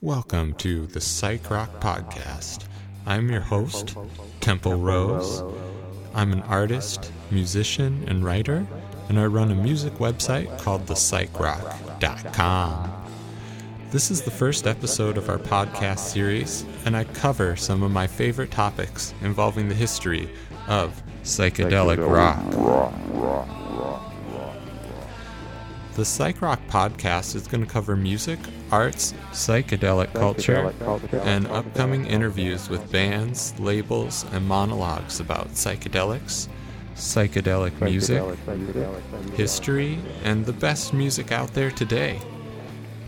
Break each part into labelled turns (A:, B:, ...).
A: Welcome to the Psych Rock Podcast. I'm your host, Temple Rose. I'm an artist, musician, and writer, and I run a music website called thepsychrock.com. This is the first episode of our podcast series, and I cover some of my favorite topics involving the history of psychedelic rock. The Psych Rock podcast is going to cover music, arts, psychedelic culture, and upcoming interviews with bands, labels, and monologues about psychedelics, psychedelic music, history, and the best music out there today.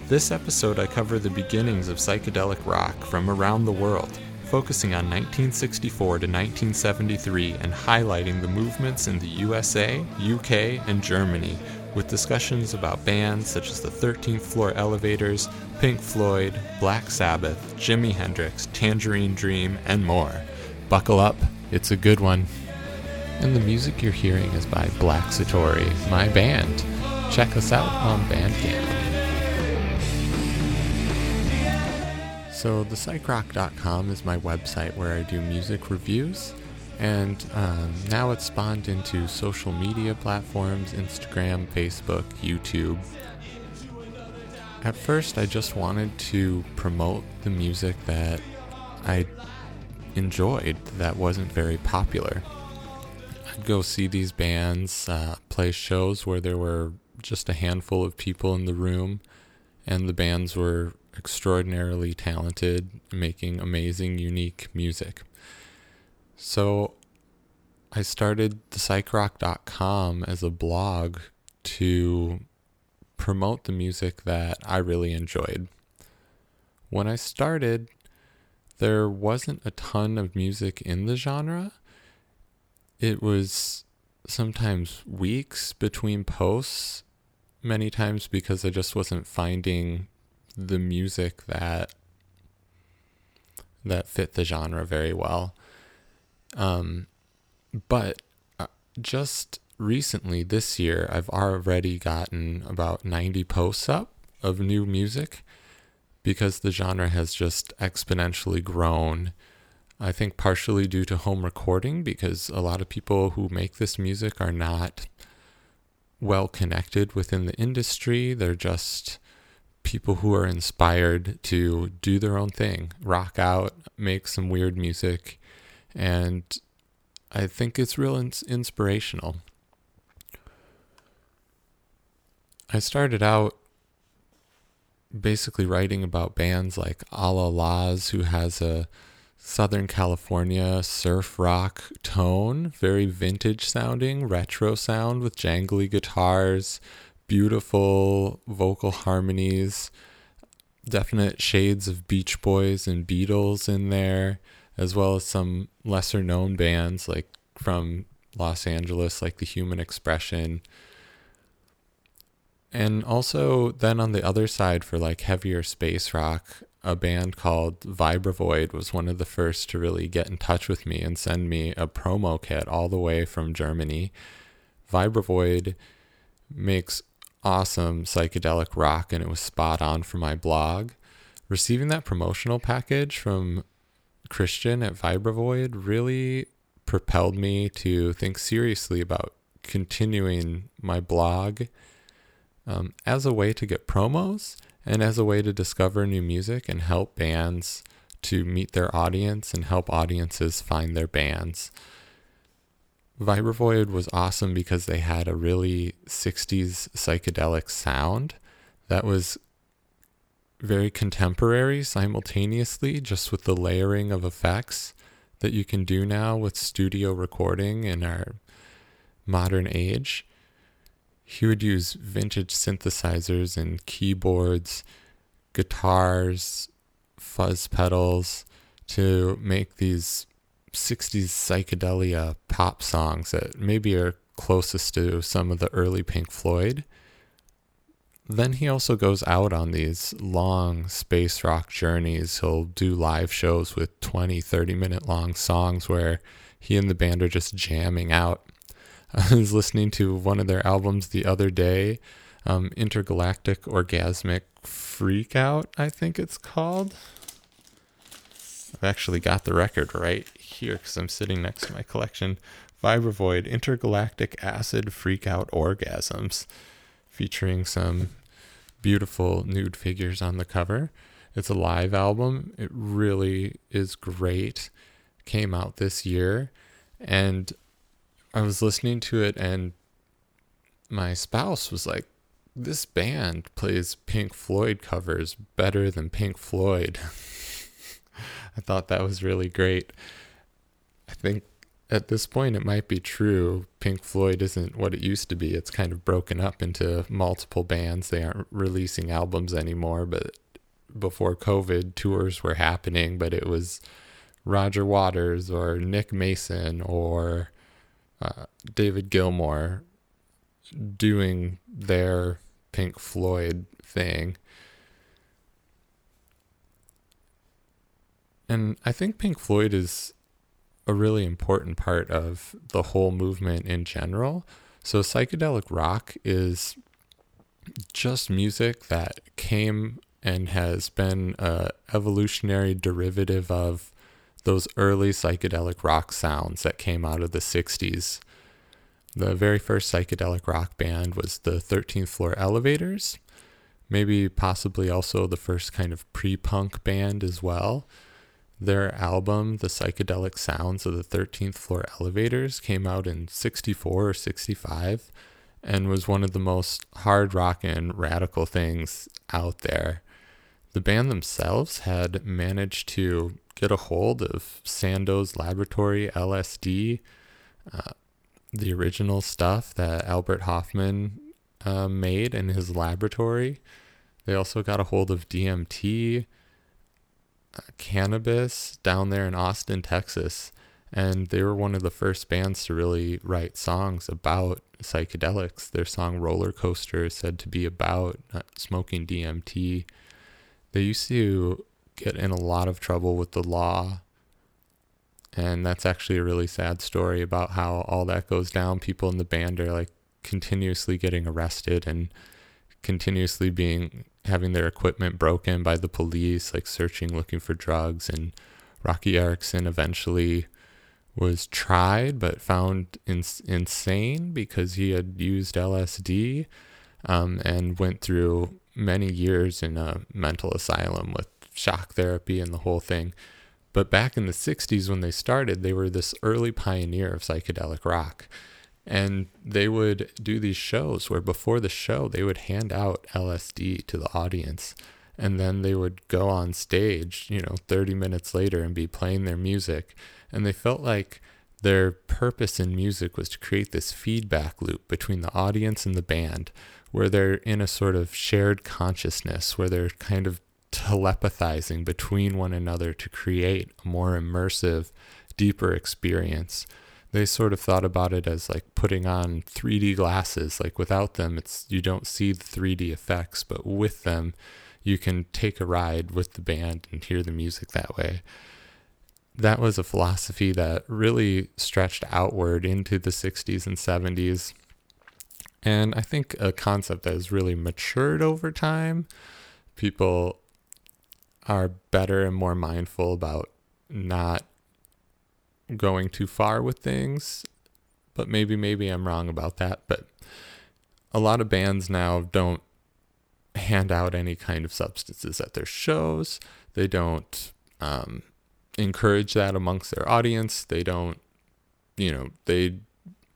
A: This episode, I cover the beginnings of psychedelic rock from around the world, focusing on 1964 to 1973 and highlighting the movements in the USA, UK, and Germany with discussions about bands such as the 13th Floor Elevators, Pink Floyd, Black Sabbath, Jimi Hendrix, Tangerine Dream, and more. Buckle up, it's a good one. And the music you're hearing is by Black Satori, my band. Check us out on Bandcamp. So, the psychrock.com is my website where I do music reviews. And um, now it's spawned into social media platforms Instagram, Facebook, YouTube. At first, I just wanted to promote the music that I enjoyed that wasn't very popular. I'd go see these bands, uh, play shows where there were just a handful of people in the room, and the bands were extraordinarily talented, making amazing, unique music. So I started the psychrock.com as a blog to promote the music that I really enjoyed. When I started, there wasn't a ton of music in the genre. It was sometimes weeks between posts, many times because I just wasn't finding the music that that fit the genre very well. Um, but uh, just recently this year, I've already gotten about 90 posts up of new music because the genre has just exponentially grown. I think partially due to home recording, because a lot of people who make this music are not well connected within the industry. They're just people who are inspired to do their own thing, rock out, make some weird music, and I think it's real ins- inspirational. I started out basically writing about bands like Allah-Las, who has a Southern California surf rock tone, very vintage sounding, retro sound with jangly guitars, beautiful vocal harmonies, definite shades of Beach Boys and Beatles in there as well as some lesser known bands like from Los Angeles, like the Human Expression. And also, then on the other side, for like heavier space rock, a band called Vibravoid was one of the first to really get in touch with me and send me a promo kit all the way from Germany. Vibravoid makes awesome psychedelic rock, and it was spot on for my blog. Receiving that promotional package from Christian at Vibravoid really propelled me to think seriously about continuing my blog um, as a way to get promos and as a way to discover new music and help bands to meet their audience and help audiences find their bands. Vibravoid was awesome because they had a really 60s psychedelic sound that was very contemporary simultaneously, just with the layering of effects that you can do now with studio recording in our modern age. He would use vintage synthesizers and keyboards, guitars, fuzz pedals to make these 60s psychedelia pop songs that maybe are closest to some of the early Pink Floyd then he also goes out on these long space rock journeys. He'll do live shows with 20, 30 minute long songs where he and the band are just jamming out. I was listening to one of their albums the other day, um, Intergalactic Orgasmic Freakout, I think it's called. I've actually got the record right here because I'm sitting next to my collection. Vibravoid Intergalactic Acid Freakout Orgasms, featuring some beautiful nude figures on the cover. It's a live album. It really is great. Came out this year. And I was listening to it, and my spouse was like, This band plays Pink Floyd covers better than Pink Floyd. I thought that was really great. I think at this point it might be true. Pink Floyd isn't what it used to be. It's kind of broken up into multiple bands. They aren't releasing albums anymore, but before COVID, tours were happening, but it was Roger Waters or Nick Mason or uh, David Gilmour doing their Pink Floyd thing. And I think Pink Floyd is a really important part of the whole movement in general. So, psychedelic rock is just music that came and has been a evolutionary derivative of those early psychedelic rock sounds that came out of the 60s. The very first psychedelic rock band was the 13th Floor Elevators, maybe possibly also the first kind of pre punk band as well. Their album, The Psychedelic Sounds of the 13th Floor Elevators, came out in 64 or 65 and was one of the most hard rock and radical things out there. The band themselves had managed to get a hold of Sandoz Laboratory LSD, uh, the original stuff that Albert Hofmann uh, made in his laboratory. They also got a hold of DMT cannabis down there in Austin, Texas. And they were one of the first bands to really write songs about psychedelics. Their song Roller Coaster is said to be about uh, smoking DMT. They used to get in a lot of trouble with the law. And that's actually a really sad story about how all that goes down. People in the band are like continuously getting arrested and continuously being having their equipment broken by the police, like searching, looking for drugs. And Roky Erickson eventually was tried but found in, insane because he had used LSD um, and went through many years in a mental asylum with shock therapy and the whole thing. But back in the 60s, when they started, they were this early pioneer of psychedelic rock. And they would do these shows where before the show, they would hand out LSD to the audience. And then they would go on stage, you know, 30 minutes later and be playing their music. And they felt like their purpose in music was to create this feedback loop between the audience and the band, where they're in a sort of shared consciousness, where they're kind of telepathizing between one another to create a more immersive, deeper experience they sort of thought about it as like putting on 3D glasses. Like without them, it's you don't see the 3D effects, but with them, you can take a ride with the band and hear the music that way. That was a philosophy that really stretched outward into the 60s and 70s. And I think a concept that has really matured over time. People are better and more mindful about not going too far with things, but maybe maybe I'm wrong about that. But a lot of bands now don't hand out any kind of substances at their shows. They don't um, encourage that amongst their audience. They don't, you know, they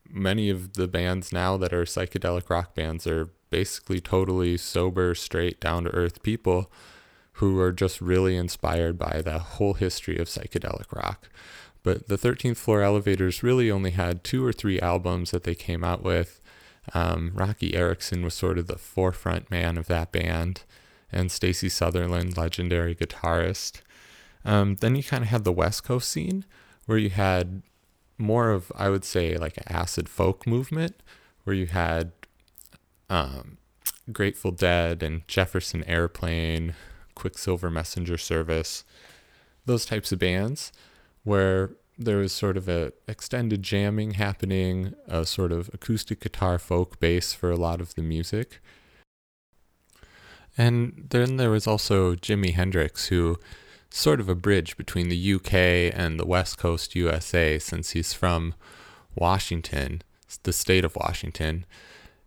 A: many of the bands now that are psychedelic rock bands are basically totally sober, straight, down to earth people who are just really inspired by the whole history of psychedelic rock. But the 13th Floor Elevators really only had two or three albums that they came out with. Um, Roky Erickson was sort of the forefront man of that band, and Stacy Sutherland, legendary guitarist. Um, then you kind of had the West Coast scene, where you had more of, I would say, like an acid folk movement, where you had um, Grateful Dead and Jefferson Airplane, Quicksilver Messenger Service, those types of bands where there was sort of a extended jamming happening, a sort of acoustic guitar folk bass for a lot of the music. And then there was also Jimi Hendrix, who sort of a bridge between the UK and the West Coast USA, since he's from Washington, the state of Washington.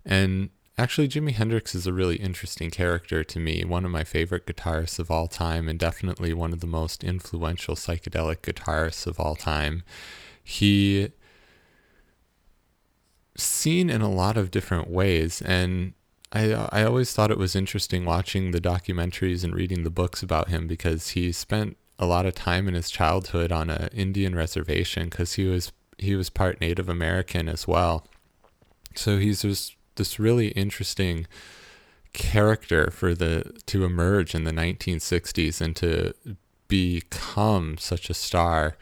A: And actually, Jimi Hendrix is a really interesting character to me, one of my favorite guitarists of all time, and definitely one of the most influential psychedelic guitarists of all time. He seen in a lot of different ways and I I always thought it was interesting watching the documentaries and reading the books about him because he spent a lot of time in his childhood on an Indian reservation because he was he was part Native American as well. So he's just this really interesting character for the to emerge in the 1960s and to become such a star.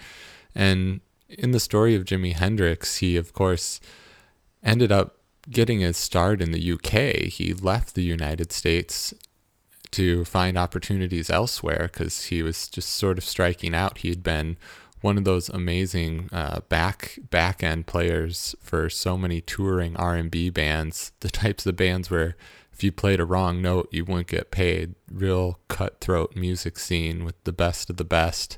A: And in the story of Jimi Hendrix, he of course ended up getting his start in the UK. He left the United States to find opportunities elsewhere because he was just sort of striking out. He had been one of those amazing uh, back back end players for so many touring R and B bands, the types of bands where if you played a wrong note, you wouldn't get paid. Real cutthroat music scene with the best of the best.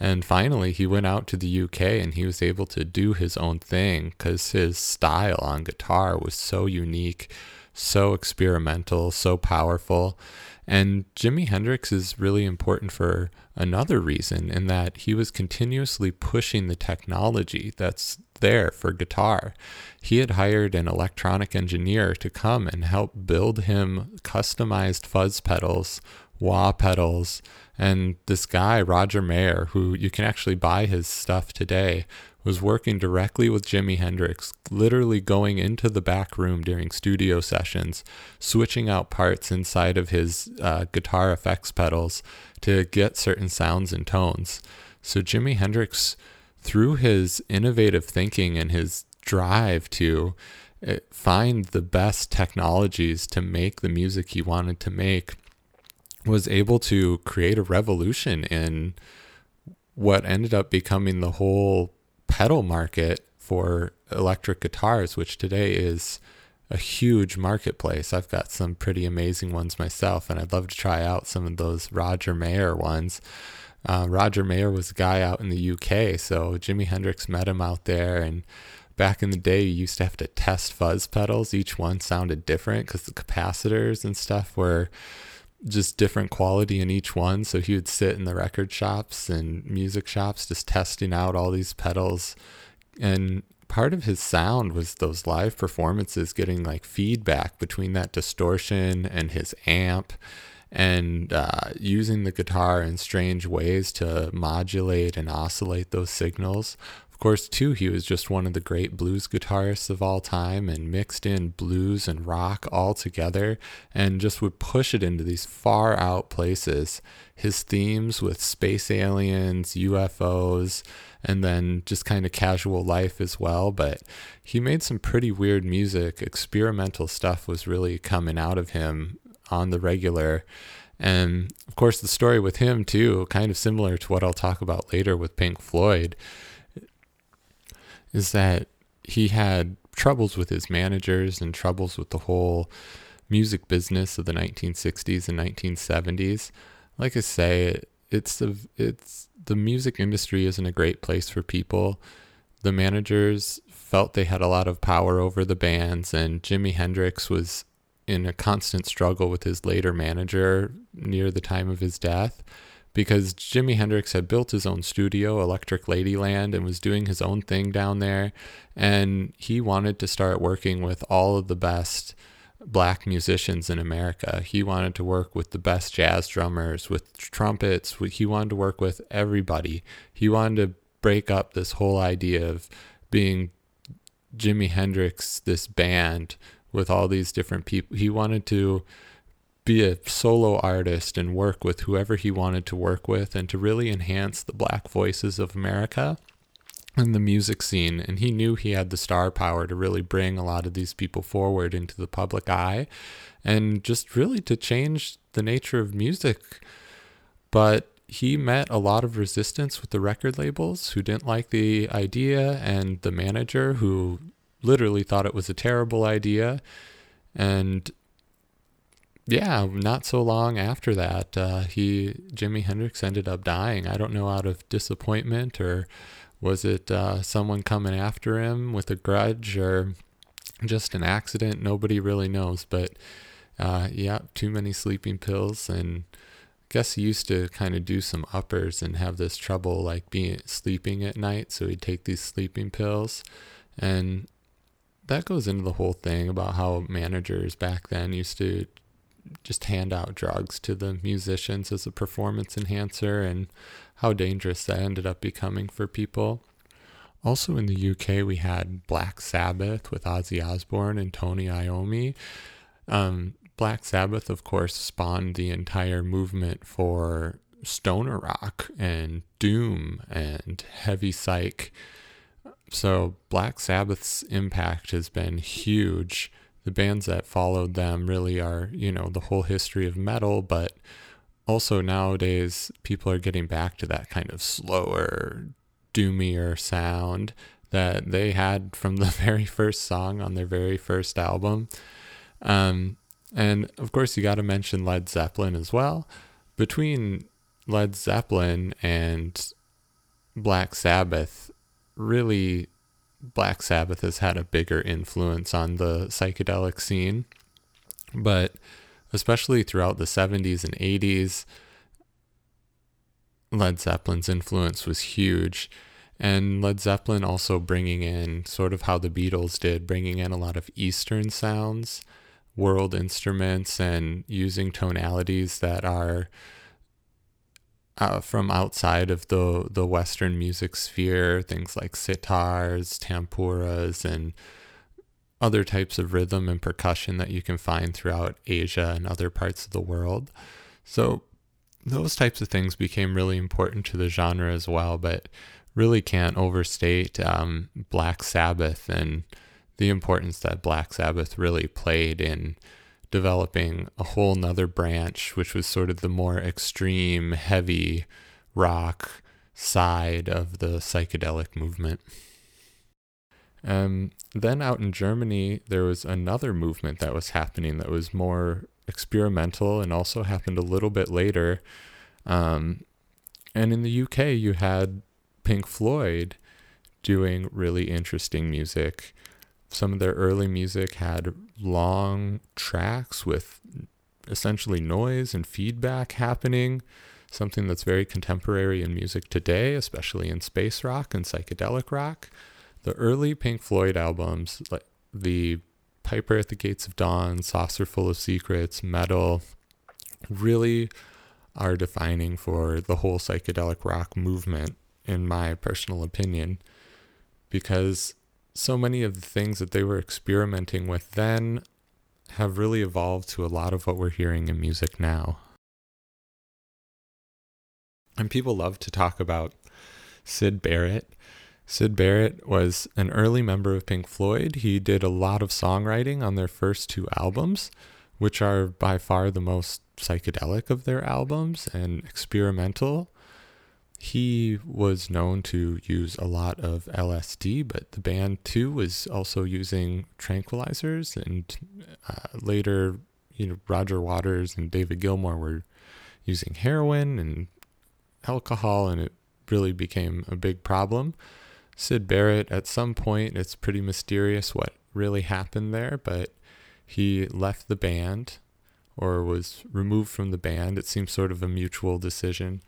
A: And finally, he went out to the UK and he was able to do his own thing because his style on guitar was so unique, so experimental, so powerful. And Jimi Hendrix is really important for another reason in that he was continuously pushing the technology that's there for guitar. He had hired an electronic engineer to come and help build him customized fuzz pedals, wah pedals, and this guy, Roger Mayer, who you can actually buy his stuff today, was working directly with Jimi Hendrix, literally going into the back room during studio sessions, switching out parts inside of his uh, guitar effects pedals to get certain sounds and tones. So Jimi Hendrix, through his innovative thinking and his drive to uh, find the best technologies to make the music he wanted to make, was able to create a revolution in what ended up becoming the whole pedal market for electric guitars, which today is a huge marketplace. I've got some pretty amazing ones myself, and I'd love to try out some of those Roger Mayer ones. Uh, Roger Mayer was a guy out in the UK, so Jimi Hendrix met him out there. And back in the day, you used to have to test fuzz pedals. Each one sounded different because the capacitors and stuff were just different quality in each one. So he would sit in the record shops and music shops just testing out all these pedals. And part of his sound was those live performances getting like feedback between that distortion and his amp and uh, using the guitar in strange ways to modulate and oscillate those signals course, too, he was just one of the great blues guitarists of all time and mixed in blues and rock all together and just would push it into these far out places. His themes with space aliens, UFOs, and then just kind of casual life as well. But he made some pretty weird music. Experimental stuff was really coming out of him on the regular. And of course, the story with him, too, kind of similar to what I'll talk about later with Pink Floyd is that he had troubles with his managers and troubles with the whole music business of the 1960s and 1970s. Like I say, it's the it's the music industry isn't a great place for people. The managers felt they had a lot of power over the bands, and Jimi Hendrix was in a constant struggle with his later manager near the time of his death because Jimi Hendrix had built his own studio, Electric Ladyland, and was doing his own thing down there. And he wanted to start working with all of the best black musicians in America. He wanted to work with the best jazz drummers, with trumpets. He wanted to work with everybody. He wanted to break up this whole idea of being Jimi Hendrix, this band with all these different people. He wanted to be a solo artist and work with whoever he wanted to work with and to really enhance the black voices of America and the music scene. And he knew he had the star power to really bring a lot of these people forward into the public eye and just really to change the nature of music. But he met a lot of resistance with the record labels who didn't like the idea and the manager who literally thought it was a terrible idea. And yeah, not so long after that, uh, he Jimi Hendrix ended up dying. I don't know out of disappointment or was it uh, someone coming after him with a grudge or just an accident? Nobody really knows. But uh, yeah, too many sleeping pills and. I guess he used to kind of do some uppers and have this trouble like being sleeping at night, so he'd take these sleeping pills, and that goes into the whole thing about how managers back then used to just hand out drugs to the musicians as a performance enhancer and how dangerous that ended up becoming for people. Also in the UK, we had Black Sabbath with Ozzy Osbourne and Tony Iommi. Um, Black Sabbath, of course, spawned the entire movement for stoner rock and doom and heavy psych. So Black Sabbath's impact has been huge the bands that followed them really are, you know, the whole history of metal, but also nowadays people are getting back to that kind of slower, doomier sound that they had from the very first song on their very first album. Um, and of course, you got to mention Led Zeppelin as well. Between Led Zeppelin and Black Sabbath, really Black Sabbath has had a bigger influence on the psychedelic scene. But especially throughout the 70s and 80s, Led Zeppelin's influence was huge. And Led Zeppelin also bringing in sort of how the Beatles did, bringing in a lot of Eastern sounds, world instruments, and using tonalities that are uh, from outside of the the Western music sphere, things like sitars, tampuras, and other types of rhythm and percussion that you can find throughout Asia and other parts of the world. So those types of things became really important to the genre as well, but really can't overstate um, Black Sabbath and the importance that Black Sabbath really played in developing a whole nother branch, which was sort of the more extreme, heavy rock side of the psychedelic movement. Um, then out in Germany, there was another movement that was happening that was more experimental and also happened a little bit later. Um, and in the UK, you had Pink Floyd doing really interesting music some of their early music had long tracks with essentially noise and feedback happening, something that's very contemporary in music today, especially in space rock and psychedelic rock. The early Pink Floyd albums, like the Piper at the Gates of Dawn, Saucerful of Secrets, Meddle, really are defining for the whole psychedelic rock movement, in my personal opinion, because so many of the things that they were experimenting with then have really evolved to a lot of what we're hearing in music now. And people love to talk about Syd Barrett. Syd Barrett was an early member of Pink Floyd. He did a lot of songwriting on their first two albums, which are by far the most psychedelic of their albums and experimental he was known to use a lot of LSD, but the band too was also using tranquilizers. And uh, later, you know, Roger Waters and David Gilmour were using heroin and alcohol, and it really became a big problem. Syd Barrett, at some point, it's pretty mysterious what really happened there, but he left the band or was removed from the band. It seems sort of a mutual decision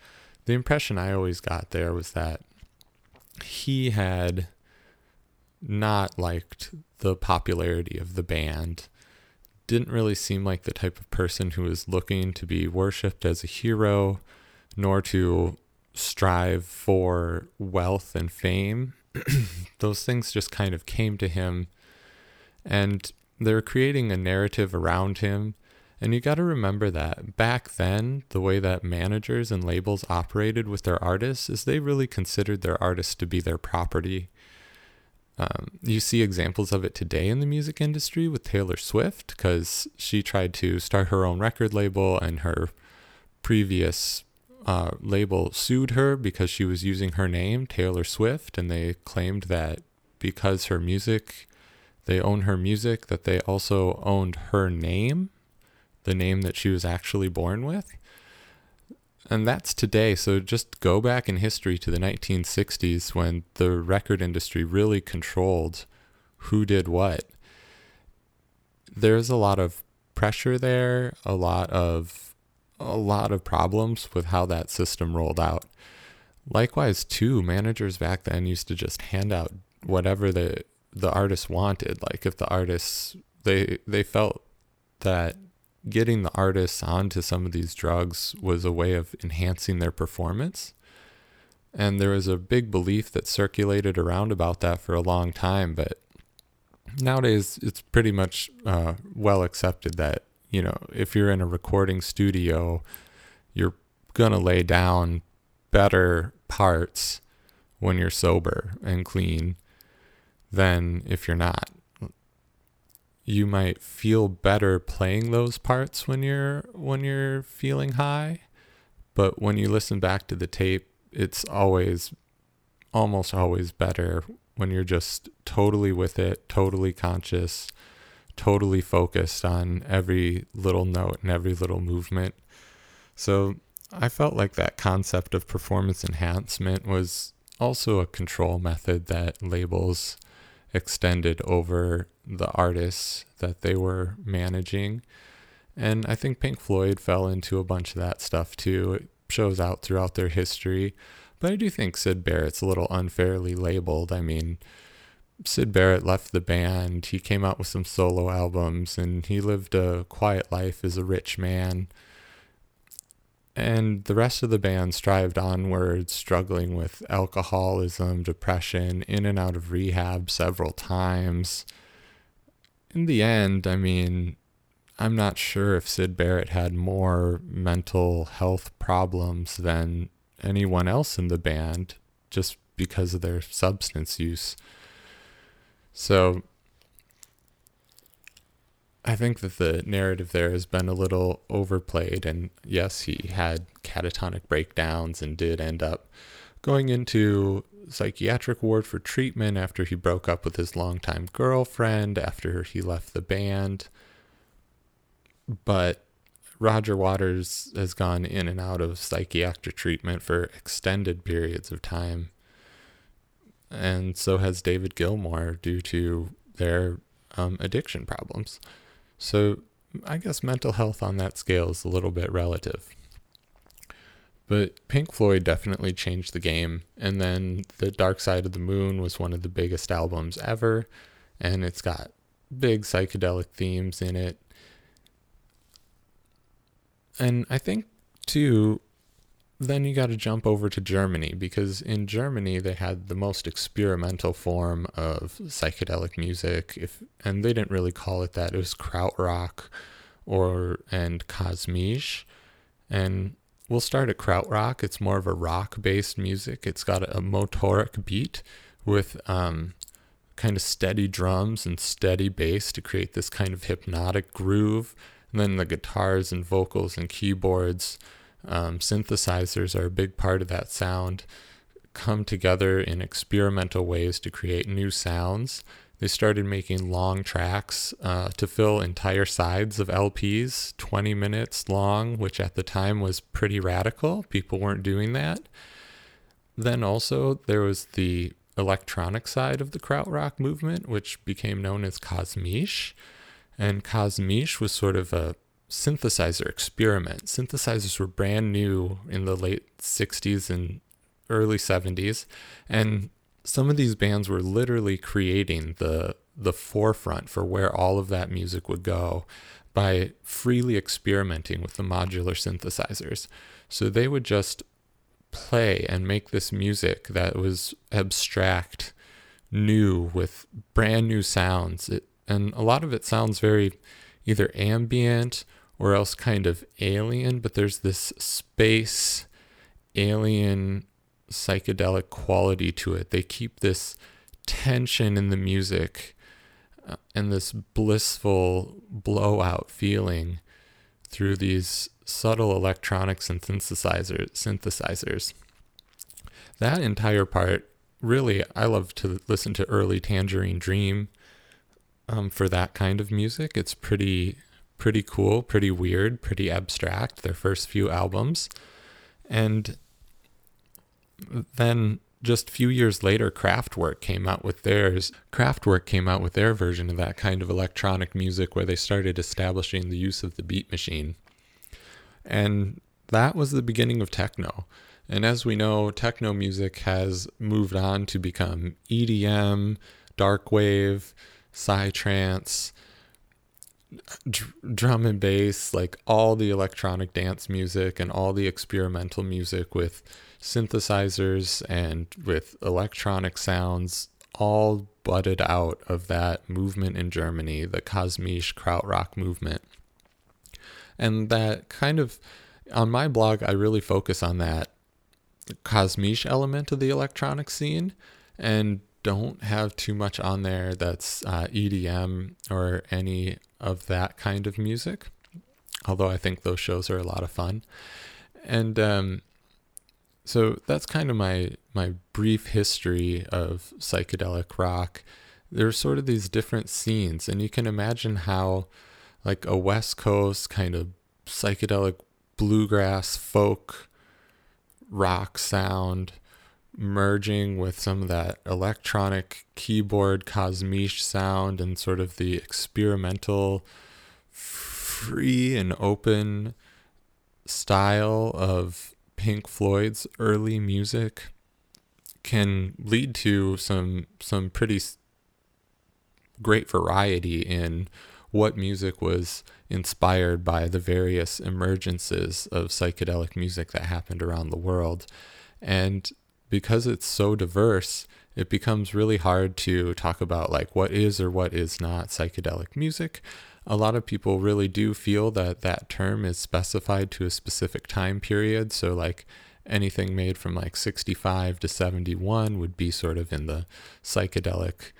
A: the impression I always got there was that he had not liked the popularity of the band. Didn't really seem like the type of person who was looking to be worshipped as a hero, nor to strive for wealth and fame. Those things just kind of came to him, and they were creating a narrative around him and you got to remember that back then, the way that managers and labels operated with their artists is they really considered their artists to be their property. Um, you see examples of it today in the music industry with Taylor Swift because she tried to start her own record label and her previous uh, label sued her because she was using her name, Taylor Swift, and they claimed that because her music, they own her music, that they also owned her name the name that she was actually born with. And that's today. So just go back in history to the 1960s when the record industry really controlled who did what. There's a lot of pressure there, a lot of a lot of problems with how that system rolled out. Likewise, too, managers back then used to just hand out whatever the the artist wanted. Like if the artists they they felt that getting the artists onto some of these drugs was a way of enhancing their performance. And there was a big belief that circulated around about that for a long time, but nowadays it's pretty much uh, well accepted that you know if you're in a recording studio, you're gonna lay down better parts when you're sober and clean than if you're not. You might feel better playing those parts when you're when you're feeling high, but when you listen back to the tape, it's always almost always better when you're just totally with it, totally conscious, totally focused on every little note and every little movement. So I felt like that concept of performance enhancement was also a control method that labels extended over the artists that they were managing. And I think Pink Floyd fell into a bunch of that stuff too. It shows out throughout their history. But I do think Syd Barrett's a little unfairly labeled. I mean, Syd Barrett left the band, he came out with some solo albums, and he lived a quiet life as a rich man. And the rest of the band strived onward, struggling with alcoholism, depression, in and out of rehab several times. In the end, I mean, I'm not sure if Syd Barrett had more mental health problems than anyone else in the band just because of their substance use. So I think that the narrative there has been a little overplayed. And yes, he had catatonic breakdowns and did end up going into psychiatric ward for treatment after he broke up with his longtime girlfriend, after he left the band. But Roger Waters has gone in and out of psychiatric treatment for extended periods of time. And so has David Gilmour due to their um, addiction problems. So I guess mental health on that scale is a little bit relative. But Pink Floyd definitely changed the game. And then The Dark Side of the Moon was one of the biggest albums ever. And it's got big psychedelic themes in it. And I think, too, then you got to jump over to Germany because in Germany they had the most experimental form of psychedelic music if and they didn't really call it that. It was krautrock or and kosmisch and we'll start at krautrock. It's more of a rock based music. It's got a, a motorik beat with um, kind of steady drums and steady bass to create this kind of hypnotic groove. And then the guitars and vocals and keyboards um, synthesizers are a big part of that sound, come together in experimental ways to create new sounds. They started making long tracks uh, to fill entire sides of LPs, 20 minutes long, which at the time was pretty radical. People weren't doing that. Then also, there was the electronic side of the krautrock movement, which became known as Kosmisch. And Kosmisch was sort of a synthesizer experiment. Synthesizers were brand new in the late 60s and early 70s, and some of these bands were literally creating the the forefront for where all of that music would go by freely experimenting with the modular synthesizers. So they would just play and make this music that was abstract, new with brand new sounds. It, and a lot of it sounds very either ambient or else kind of alien, but there's this space alien psychedelic quality to it. They keep this tension in the music uh, and this blissful blowout feeling through these subtle electronics and synthesizers synthesizers. That entire part really I love to listen to early Tangerine Dream um, for that kind of music. It's pretty pretty cool, pretty weird, pretty abstract, their first few albums. And then just a few years later, Kraftwerk came out with theirs. Kraftwerk came out with their version of that kind of electronic music where they started establishing the use of the beat machine. And that was the beginning of techno. And as we know, techno music has moved on to become EDM, dark wave, psytrance, dr- drum and bass, like all the electronic dance music and all the experimental music with synthesizers and with electronic sounds all budded out of that movement in Germany, the Kosmische Krautrock movement. And that kind of, on my blog, I really focus on that Kosmische element of the electronic scene and don't have too much on there that's uh, EDM or any of that kind of music. Although I think those shows are a lot of fun. And um, so that's kind of my my brief history of psychedelic rock. There's sort of these different scenes, and you can imagine how, like a West Coast kind of psychedelic bluegrass folk rock sound merging with some of that electronic keyboard kosmische sound and sort of the experimental free and open style of Pink Floyd's early music can lead to some some pretty great variety in what music was inspired by the various emergences of psychedelic music that happened around the world. And because it's so diverse, it becomes really hard to talk about like what is or what is not psychedelic music. A lot of people really do feel that that term is specified to a specific time period. So, like anything made from like 65 to 71 would be sort of in the psychedelic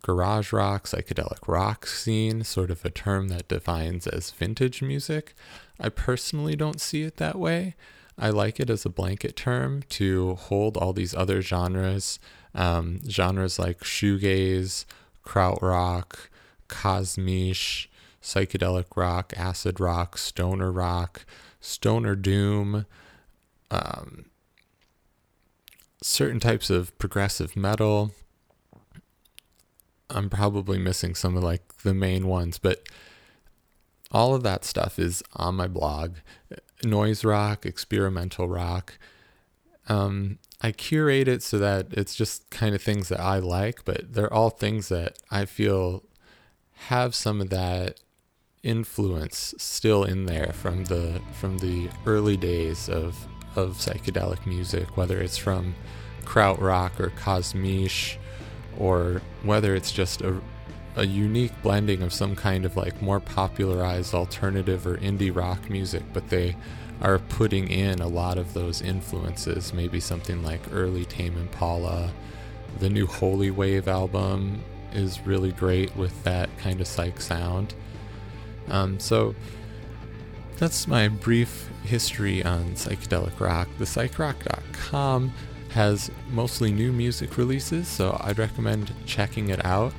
A: garage rock, psychedelic rock scene, sort of a term that defines as vintage music. I personally don't see it that way. I like it as a blanket term to hold all these other genres, um, genres like shoegaze, krautrock, kosmische, psychedelic rock, acid rock, stoner rock, stoner doom, um, certain types of progressive metal. I'm probably missing some of like the main ones, but all of that stuff is on my blog noise rock, experimental rock. Um, I curate it so that it's just kind of things that I like, but they're all things that I feel have some of that influence still in there from the from the early days of of psychedelic music, whether it's from krautrock or kosmische, or whether it's just a a unique blending of some kind of like more popularized alternative or indie rock music, but they are putting in a lot of those influences. Maybe something like early Tame Impala. The new Holy Wave album is really great with that kind of psych sound. Um, so that's my brief history on psychedelic rock. The psychrock.com has mostly new music releases, so I'd recommend checking it out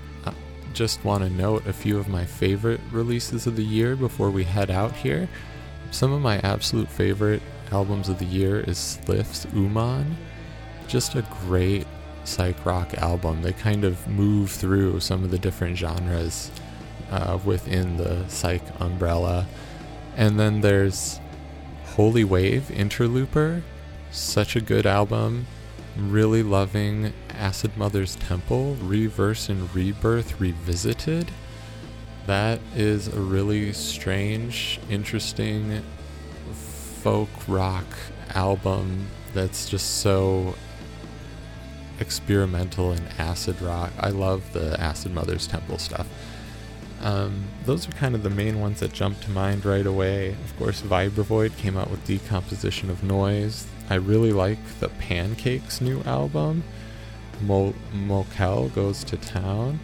A: just want to note a few of my favorite releases of the year before we head out here. Some of my absolute favorite albums of the year is Spliff's Uman. Just a great psych rock album. They kind of move through some of the different genres uh, within the psych umbrella. And then there's Holy Wave Interloper. Such a good album really loving Acid Mothers Temple, Reverse and Rebirth Revisited. That is a really strange, interesting folk rock album that's just so experimental and acid rock. I love the Acid Mothers Temple stuff. Um, those are kind of the main ones that jump to mind right away. Of course, Vibravoid came out with Decomposition of Noise. I really like the Pancakes new album. Mo- Mokel goes to town.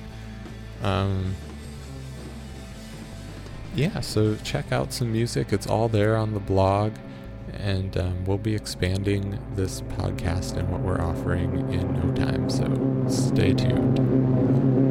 A: Um, yeah, so check out some music. It's all there on the blog. And um, we'll be expanding this podcast and what we're offering in no time. So stay tuned.